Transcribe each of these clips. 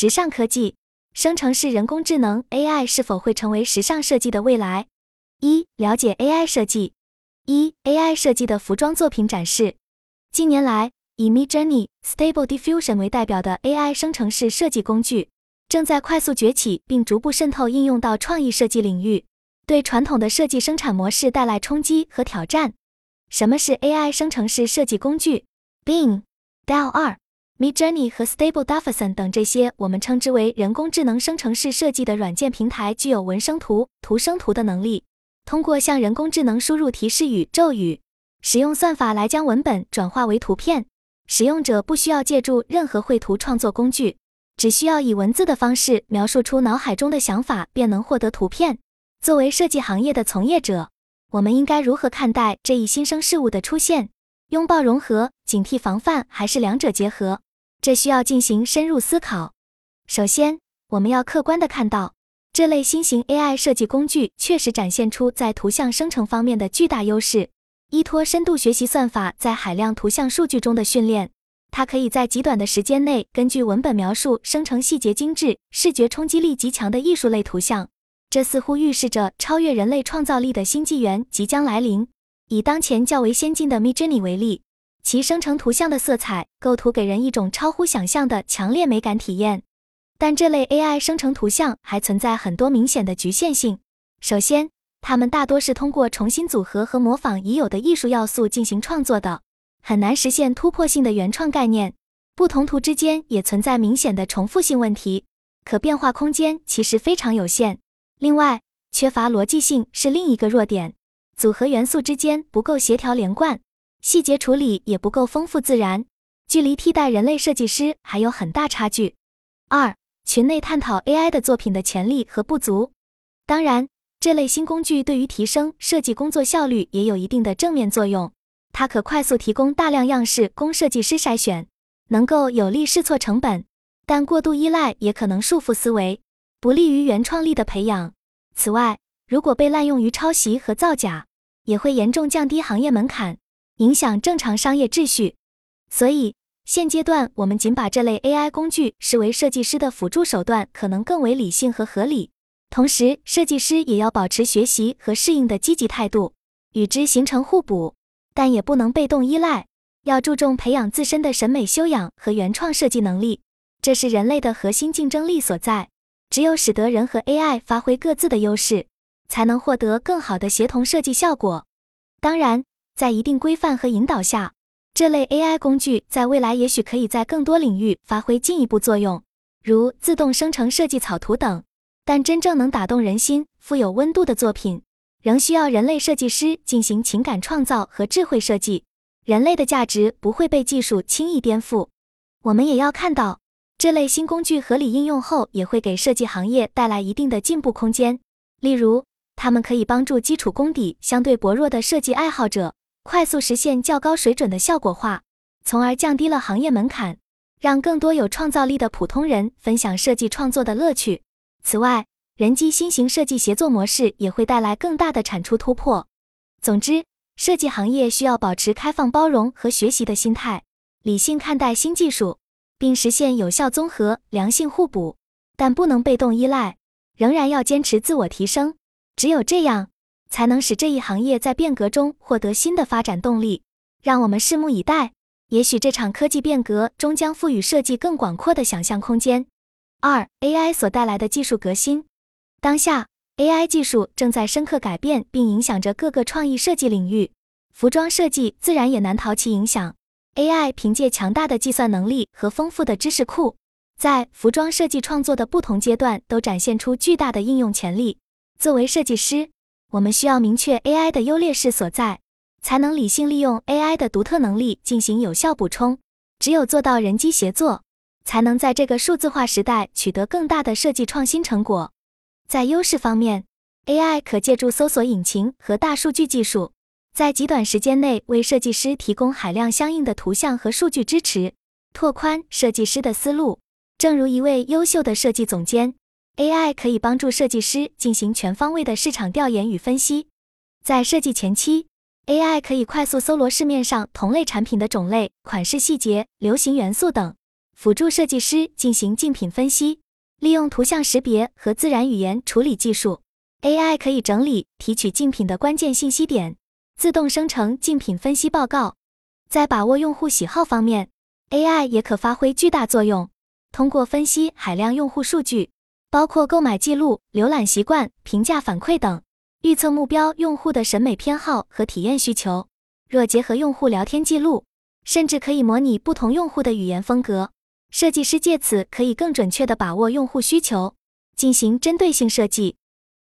直上科技，生成式人工智能 AI 是否会成为时尚设计的未来？一、了解 AI 设计。一、AI 设计的服装作品展示。近年来，以 Midjourney、Stable Diffusion 为代表的 AI 生成式设计工具正在快速崛起，并逐步渗透应用到创意设计领域，对传统的设计生产模式带来冲击和挑战。什么是 AI 生成式设计工具？Bing、DALL 2、Midjourney 和 Stable Diffusion 等这些我们称之为人工智能生成式设计的软件平台，具有文生图、图生图的能力。通过向人工智能输入提示语、咒语，使用算法来将文本转化为图片。使用者不需要借助任何绘图创作工具，只需要以文字的方式描述出脑海中的想法，便能获得图片。作为设计行业的从业者，我们应该如何看待这一新生事物的出现？拥抱融合、警惕防范，还是两者结合？这需要进行深入思考。首先，我们要客观地看到，这类新型 AI 设计工具确实展现出在图像生成方面的巨大优势。依托深度学习算法在海量图像数据中的训练，它可以在极短的时间内根据文本描述生成细节精致、视觉冲击力极强的艺术类图像。这似乎预示着超越人类创造力的新纪元即将来临。以当前较为先进的 Midjourney 为例，其生成图像的色彩构图给人一种超乎想象的强烈美感体验。但这类 AI 生成图像还存在很多明显的局限性。首先，它们大多是通过重新组合和模仿已有的艺术要素进行创作的，很难实现突破性的原创概念。不同图之间也存在明显的重复性问题，可变化空间其实非常有限。另外，缺乏逻辑性是另一个弱点，组合元素之间不够协调连贯，细节处理也不够丰富自然，距离替代人类设计师还有很大差距。二、群内探讨 AI 的作品的潜力和不足。当然。这类新工具对于提升设计工作效率也有一定的正面作用。它可快速提供大量样式供设计师筛选，能够有力试错成本。但过度依赖也可能束缚思维，不利于原创力的培养。此外，如果被滥用于抄袭和造假，也会严重降低行业门槛，影响正常商业秩序。所以，现阶段我们仅把这类 AI 工具视为设计师的辅助手段，可能更为理性和合理。同时，设计师也要保持学习和适应的积极态度，与之形成互补，但也不能被动依赖。要注重培养自身的审美修养和原创设计能力，这是人类的核心竞争力所在。只有使得人和 AI 发挥各自的优势，才能获得更好的协同设计效果。当然，在一定规范和引导下，这类 AI 工具在未来也许可以在更多领域发挥进一步作用，如自动生成设计草图等。但真正能打动人心、富有温度的作品，仍需要人类设计师进行情感创造和智慧设计。人类的价值不会被技术轻易颠覆。我们也要看到，这类新工具合理应用后，也会给设计行业带来一定的进步空间。例如，它们可以帮助基础功底相对薄弱的设计爱好者快速实现较高水准的效果化，从而降低了行业门槛，让更多有创造力的普通人分享设计创作的乐趣。此外，人机新型设计协作模式也会带来更大的产出突破。总之，设计行业需要保持开放、包容和学习的心态，理性看待新技术，并实现有效综合、良性互补，但不能被动依赖，仍然要坚持自我提升。只有这样，才能使这一行业在变革中获得新的发展动力。让我们拭目以待，也许这场科技变革终将赋予设计更广阔的想象空间。二 AI 所带来的技术革新，当下 AI 技术正在深刻改变并影响着各个创意设计领域，服装设计自然也难逃其影响。AI 凭借强大的计算能力和丰富的知识库，在服装设计创作的不同阶段都展现出巨大的应用潜力。作为设计师，我们需要明确 AI 的优劣势所在，才能理性利用 AI 的独特能力进行有效补充。只有做到人机协作。才能在这个数字化时代取得更大的设计创新成果。在优势方面，AI 可借助搜索引擎和大数据技术，在极短时间内为设计师提供海量相应的图像和数据支持，拓宽设计师的思路。正如一位优秀的设计总监，AI 可以帮助设计师进行全方位的市场调研与分析。在设计前期，AI 可以快速搜罗市面上同类产品的种类、款式细节、流行元素等。辅助设计师进行竞品分析。利用图像识别和自然语言处理技术，AI 可以整理、提取竞品的关键信息点，自动生成竞品分析报告。在把握用户喜好方面，AI 也可发挥巨大作用。通过分析海量用户数据，包括购买记录、浏览习惯、评价反馈等，预测目标用户的审美偏好和体验需求。若结合用户聊天记录，甚至可以模拟不同用户的语言风格。设计师借此可以更准确地把握用户需求，进行针对性设计。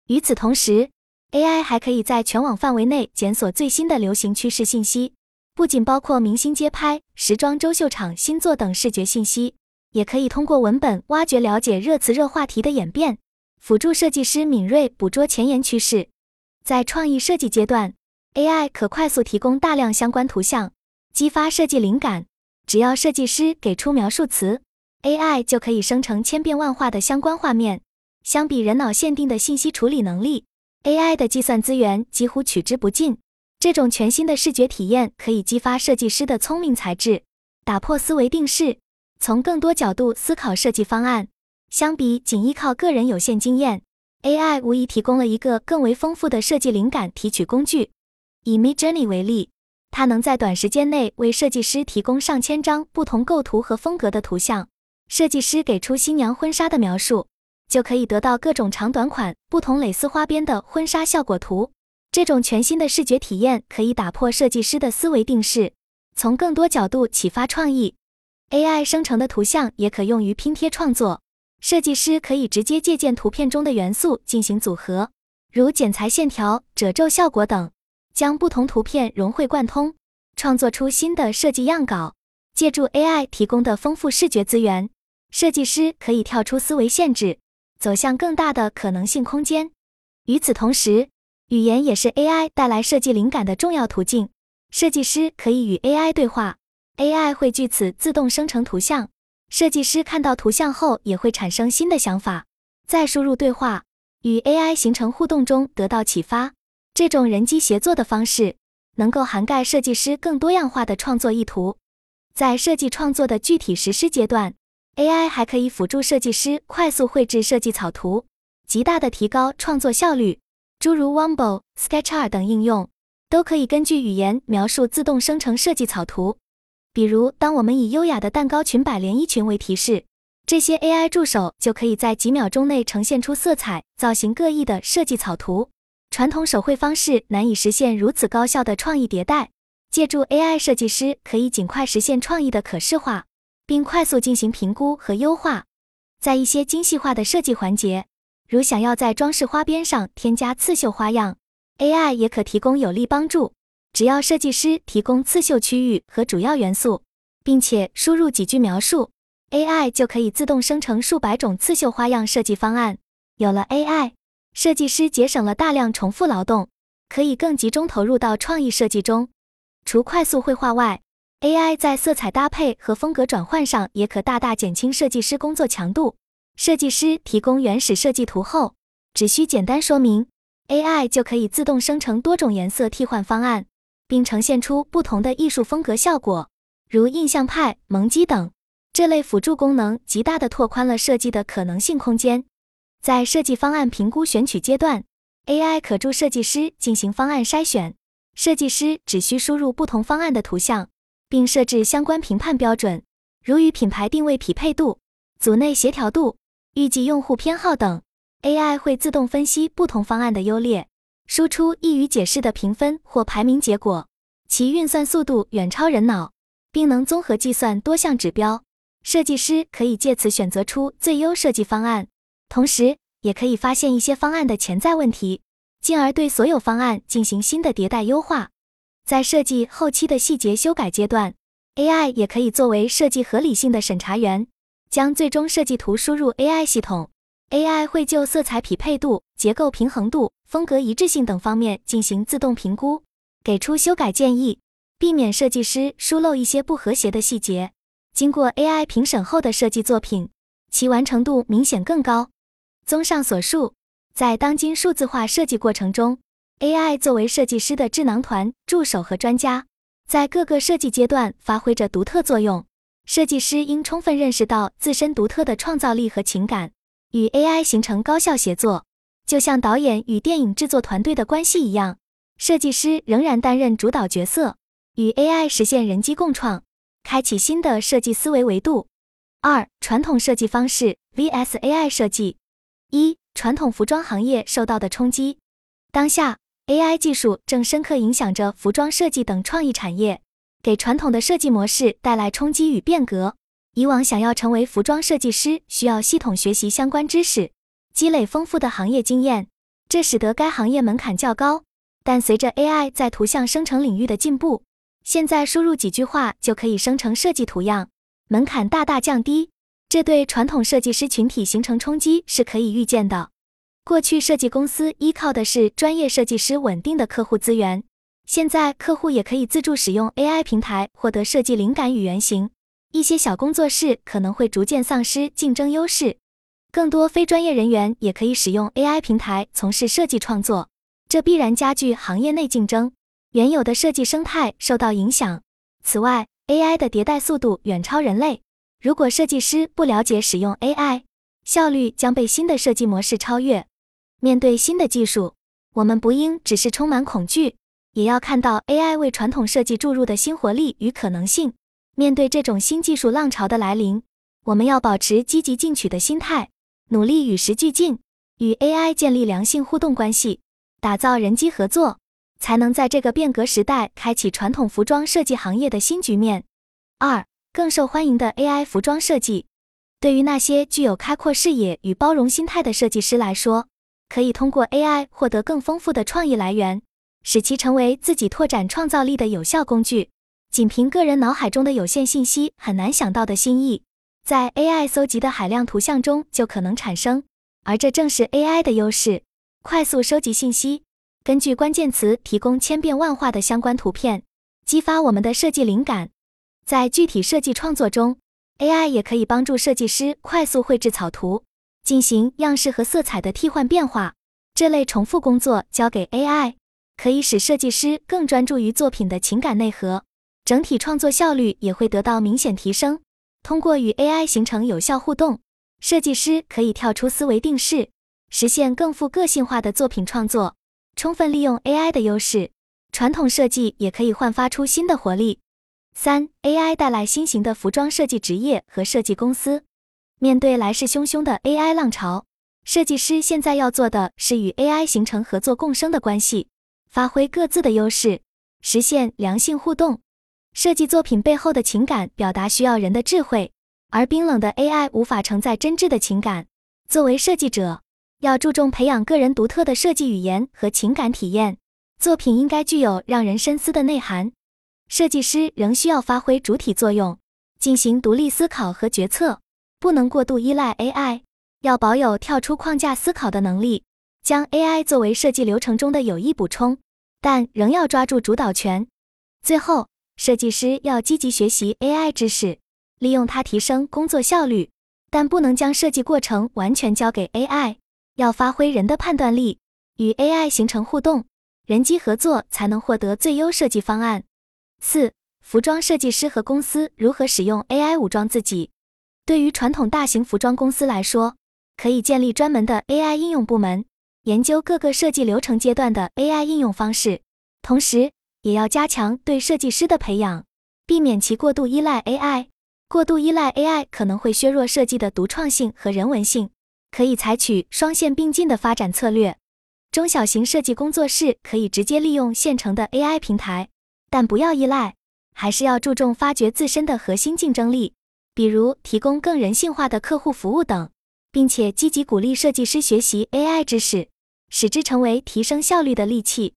与此同时，AI 还可以在全网范围内检索最新的流行趋势信息，不仅包括明星街拍、时装周秀场新作等视觉信息，也可以通过文本挖掘了解热词热话题的演变，辅助设计师敏锐捕捉前沿趋势。在创意设计阶段，AI 可快速提供大量相关图像，激发设计灵感。只要设计师给出描述词，AI 就可以生成千变万化的相关画面。相比人脑限定的信息处理能力，AI 的计算资源几乎取之不尽。这种全新的视觉体验可以激发设计师的聪明才智，打破思维定式，从更多角度思考设计方案。相比仅依靠个人有限经验，AI 无疑提供了一个更为丰富的设计灵感提取工具。以 Midjourney 为例。它能在短时间内为设计师提供上千张不同构图和风格的图像。设计师给出新娘婚纱的描述，就可以得到各种长短款、不同蕾丝花边的婚纱效果图。这种全新的视觉体验可以打破设计师的思维定式，从更多角度启发创意。AI 生成的图像也可用于拼贴创作，设计师可以直接借鉴图片中的元素进行组合，如剪裁线条、褶皱效果等。将不同图片融会贯通，创作出新的设计样稿。借助 AI 提供的丰富视觉资源，设计师可以跳出思维限制，走向更大的可能性空间。与此同时，语言也是 AI 带来设计灵感的重要途径。设计师可以与 AI 对话，AI 会据此自动生成图像。设计师看到图像后，也会产生新的想法，再输入对话，与 AI 形成互动中得到启发。这种人机协作的方式，能够涵盖设计师更多样化的创作意图。在设计创作的具体实施阶段，AI 还可以辅助设计师快速绘制设计草图，极大的提高创作效率。诸如 Wombo、SketchUp 等应用，都可以根据语言描述自动生成设计草图。比如，当我们以优雅的蛋糕裙摆连衣裙为提示，这些 AI 助手就可以在几秒钟内呈现出色彩、造型各异的设计草图。传统手绘方式难以实现如此高效的创意迭代，借助 AI 设计师可以尽快实现创意的可视化，并快速进行评估和优化。在一些精细化的设计环节，如想要在装饰花边上添加刺绣花样，AI 也可提供有力帮助。只要设计师提供刺绣区域和主要元素，并且输入几句描述，AI 就可以自动生成数百种刺绣花样设计方案。有了 AI。设计师节省了大量重复劳动，可以更集中投入到创意设计中。除快速绘画外，AI 在色彩搭配和风格转换上也可大大减轻设计师工作强度。设计师提供原始设计图后，只需简单说明，AI 就可以自动生成多种颜色替换方案，并呈现出不同的艺术风格效果，如印象派、蒙基等。这类辅助功能极大地拓宽了设计的可能性空间。在设计方案评估选取阶段，AI 可助设计师进行方案筛选。设计师只需输入不同方案的图像，并设置相关评判标准，如与品牌定位匹配度、组内协调度、预计用户偏好等。AI 会自动分析不同方案的优劣，输出易于解释的评分或排名结果。其运算速度远超人脑，并能综合计算多项指标。设计师可以借此选择出最优设计方案。同时，也可以发现一些方案的潜在问题，进而对所有方案进行新的迭代优化。在设计后期的细节修改阶段，AI 也可以作为设计合理性的审查员，将最终设计图输入 AI 系统，AI 会就色彩匹配度、结构平衡度、风格一致性等方面进行自动评估，给出修改建议，避免设计师疏漏一些不和谐的细节。经过 AI 评审后的设计作品，其完成度明显更高。综上所述，在当今数字化设计过程中，AI 作为设计师的智囊团、助手和专家，在各个设计阶段发挥着独特作用。设计师应充分认识到自身独特的创造力和情感，与 AI 形成高效协作，就像导演与电影制作团队的关系一样，设计师仍然担任主导角色，与 AI 实现人机共创，开启新的设计思维维度。二、传统设计方式 vs AI 设计。一、传统服装行业受到的冲击。当下，AI 技术正深刻影响着服装设计等创意产业。给传统的设计模式带来冲击与变革。以往想要成为服装设计师，需要系统学习相关知识，积累丰富的行业经验，这使得该行业门槛较高。但随着 AI 在图像生成领域的进步，现在输入几句话就可以生成设计图样，门槛大大降低。这对传统设计师群体形成冲击是可以预见的。过去设计公司依靠的是专业设计师稳定的客户资源。现在客户也可以自助使用 AI 平台获得设计灵感与原型，一些小工作室可能会逐渐丧失竞争优势，更多非专业人员也可以使用 AI 平台从事设计创作，这必然加剧行业内竞争，原有的设计生态受到影响。此外，AI 的迭代速度远超人类，如果设计师不了解使用 AI，效率将被新的设计模式超越。面对新的技术，我们不应只是充满恐惧。也要看到 AI 为传统设计注入的新活力与可能性。面对这种新技术浪潮的来临，我们要保持积极进取的心态，努力与时俱进，与 AI 建立良性互动关系，打造人机合作，才能在这个变革时代开启传统服装设计行业的新局面。二、更受欢迎的 AI 服装设计，对于那些具有开阔视野与包容心态的设计师来说，可以通过 AI 获得更丰富的创意来源。使其成为自己拓展创造力的有效工具。仅凭个人脑海中的有限信息，很难想到的新意，在 AI 搜集的海量图像中就可能产生。而这正是 AI 的优势：快速收集信息，根据关键词提供千变万化的相关图片，激发我们的设计灵感。在具体设计创作中，AI 也可以帮助设计师快速绘制草图，进行样式和色彩的替换变化。这类重复工作交给 AI。可以使设计师更专注于作品的情感内核，整体创作效率也会得到明显提升。通过与 AI 形成有效互动，设计师可以跳出思维定式，实现更富个性化的作品创作。充分利用 AI 的优势，传统设计也可以焕发出新的活力。三、AI 带来新型的服装设计职业和设计公司。面对来势汹汹的 AI 浪潮，设计师现在要做的是与 AI 形成合作共生的关系。发挥各自的优势，实现良性互动。设计作品背后的情感表达需要人的智慧，而冰冷的 AI 无法承载真挚的情感。作为设计者，要注重培养个人独特的设计语言和情感体验。作品应该具有让人深思的内涵。设计师仍需要发挥主体作用，进行独立思考和决策，不能过度依赖 AI，要保有跳出框架思考的能力。将 AI 作为设计流程中的有益补充，但仍要抓住主导权。最后，设计师要积极学习 AI 知识，利用它提升工作效率，但不能将设计过程完全交给 AI，要发挥人的判断力，与 AI 形成互动，人机合作才能获得最优设计方案。四、服装设计师和公司如何使用 AI 武装自己？对于传统大型服装公司来说，可以建立专门的 AI 应用部门。研究各个设计流程阶段的 AI 应用方式，同时也要加强对设计师的培养，避免其过度依赖 AI。过度依赖 AI 可能会削弱设计的独创性和人文性。可以采取双线并进的发展策略。中小型设计工作室可以直接利用现成的 AI 平台，但不要依赖，还是要注重发掘自身的核心竞争力，比如提供更人性化的客户服务等，并且积极鼓励设计师学习 AI 知识。使之成为提升效率的利器。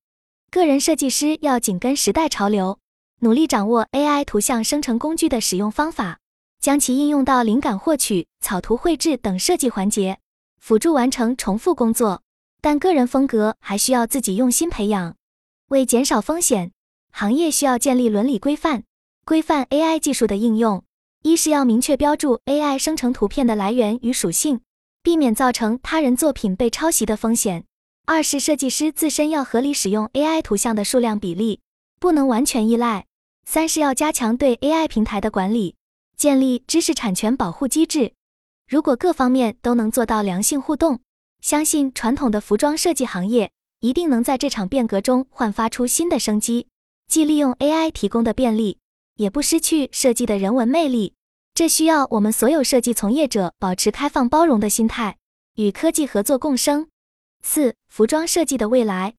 个人设计师要紧跟时代潮流，努力掌握 AI 图像生成工具的使用方法，将其应用到灵感获取、草图绘制等设计环节，辅助完成重复工作。但个人风格还需要自己用心培养。为减少风险，行业需要建立伦理规范，规范 AI 技术的应用。一是要明确标注 AI 生成图片的来源与属性，避免造成他人作品被抄袭的风险。二是设计师自身要合理使用 AI 图像的数量比例，不能完全依赖。三是要加强对 AI 平台的管理，建立知识产权保护机制。如果各方面都能做到良性互动，相信传统的服装设计行业一定能在这场变革中焕发出新的生机，既利用 AI 提供的便利，也不失去设计的人文魅力。这需要我们所有设计从业者保持开放包容的心态，与科技合作共生。四、服装设计的未来。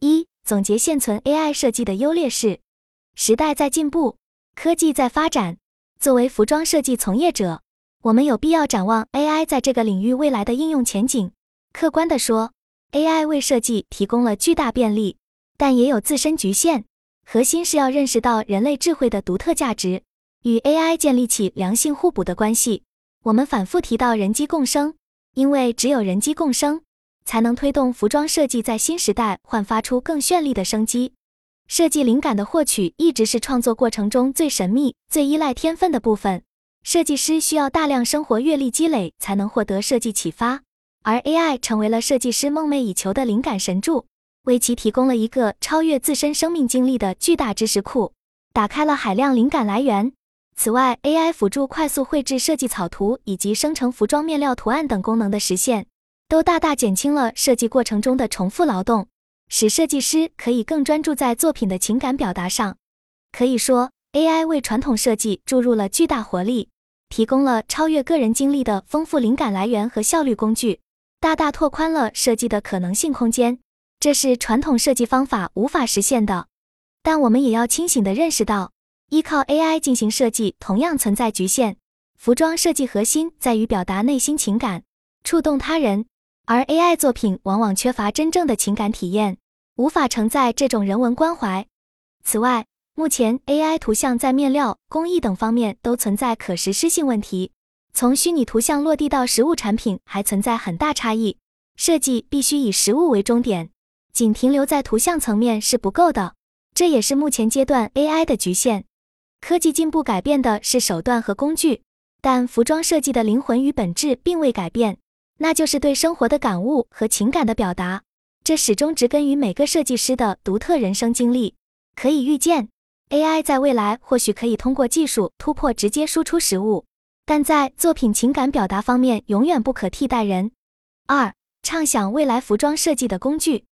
一、总结现存 AI 设计的优劣势。时代在进步，科技在发展。作为服装设计从业者，我们有必要展望 AI 在这个领域未来的应用前景。客观地说，AI 为设计提供了巨大便利，但也有自身局限。核心是要认识到人类智慧的独特价值，与 AI 建立起良性互补的关系。我们反复提到人机共生，因为只有人机共生。才能推动服装设计在新时代焕发出更绚丽的生机。设计灵感的获取一直是创作过程中最神秘、最依赖天分的部分。设计师需要大量生活阅历积累才能获得设计启发，而 AI 成为了设计师梦寐以求的灵感神助，为其提供了一个超越自身生命经历的巨大知识库，打开了海量灵感来源。此外，AI 辅助快速绘制设计草图以及生成服装面料图案等功能的实现。都大大减轻了设计过程中的重复劳动，使设计师可以更专注在作品的情感表达上。可以说，AI 为传统设计注入了巨大活力，提供了超越个人经历的丰富灵感来源和效率工具，大大拓宽了设计的可能性空间。这是传统设计方法无法实现的。但我们也要清醒地认识到，依靠 AI 进行设计同样存在局限。服装设计核心在于表达内心情感，触动他人。而 AI 作品往往缺乏真正的情感体验，无法承载这种人文关怀。此外，目前 AI 图像在面料、工艺等方面都存在可实施性问题，从虚拟图像落地到实物产品还存在很大差异。设计必须以实物为终点，仅停留在图像层面是不够的，这也是目前阶段 AI 的局限。科技进步改变的是手段和工具，但服装设计的灵魂与本质并未改变。那就是对生活的感悟和情感的表达，这始终植根于每个设计师的独特人生经历。可以预见，AI 在未来或许可以通过技术突破直接输出实物，但在作品情感表达方面永远不可替代人。二、畅想未来服装设计的工具，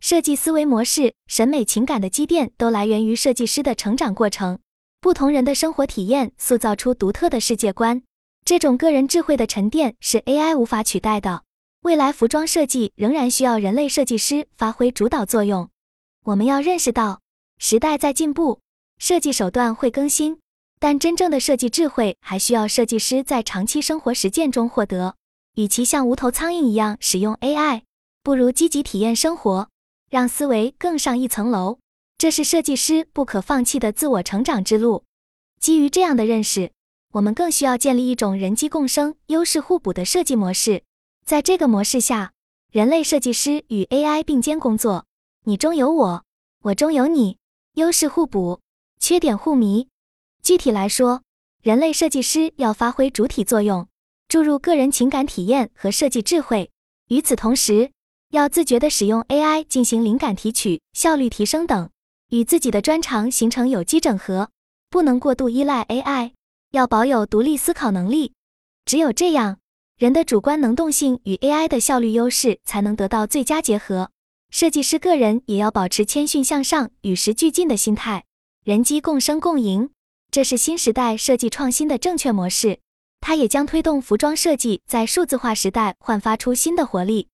设计思维模式、审美情感的积淀都来源于设计师的成长过程，不同人的生活体验塑造出独特的世界观。这种个人智慧的沉淀是 AI 无法取代的。未来服装设计仍然需要人类设计师发挥主导作用。我们要认识到，时代在进步，设计手段会更新，但真正的设计智慧还需要设计师在长期生活实践中获得。与其像无头苍蝇一样使用 AI，不如积极体验生活，让思维更上一层楼。这是设计师不可放弃的自我成长之路。基于这样的认识。我们更需要建立一种人机共生、优势互补的设计模式。在这个模式下，人类设计师与 AI 并肩工作，你中有我，我中有你，优势互补，缺点互弥。具体来说，人类设计师要发挥主体作用，注入个人情感体验和设计智慧；与此同时，要自觉地使用 AI 进行灵感提取、效率提升等，与自己的专长形成有机整合，不能过度依赖 AI。要保有独立思考能力，只有这样，人的主观能动性与 AI 的效率优势才能得到最佳结合。设计师个人也要保持谦逊向上、与时俱进的心态，人机共生共赢，这是新时代设计创新的正确模式。它也将推动服装设计在数字化时代焕发出新的活力。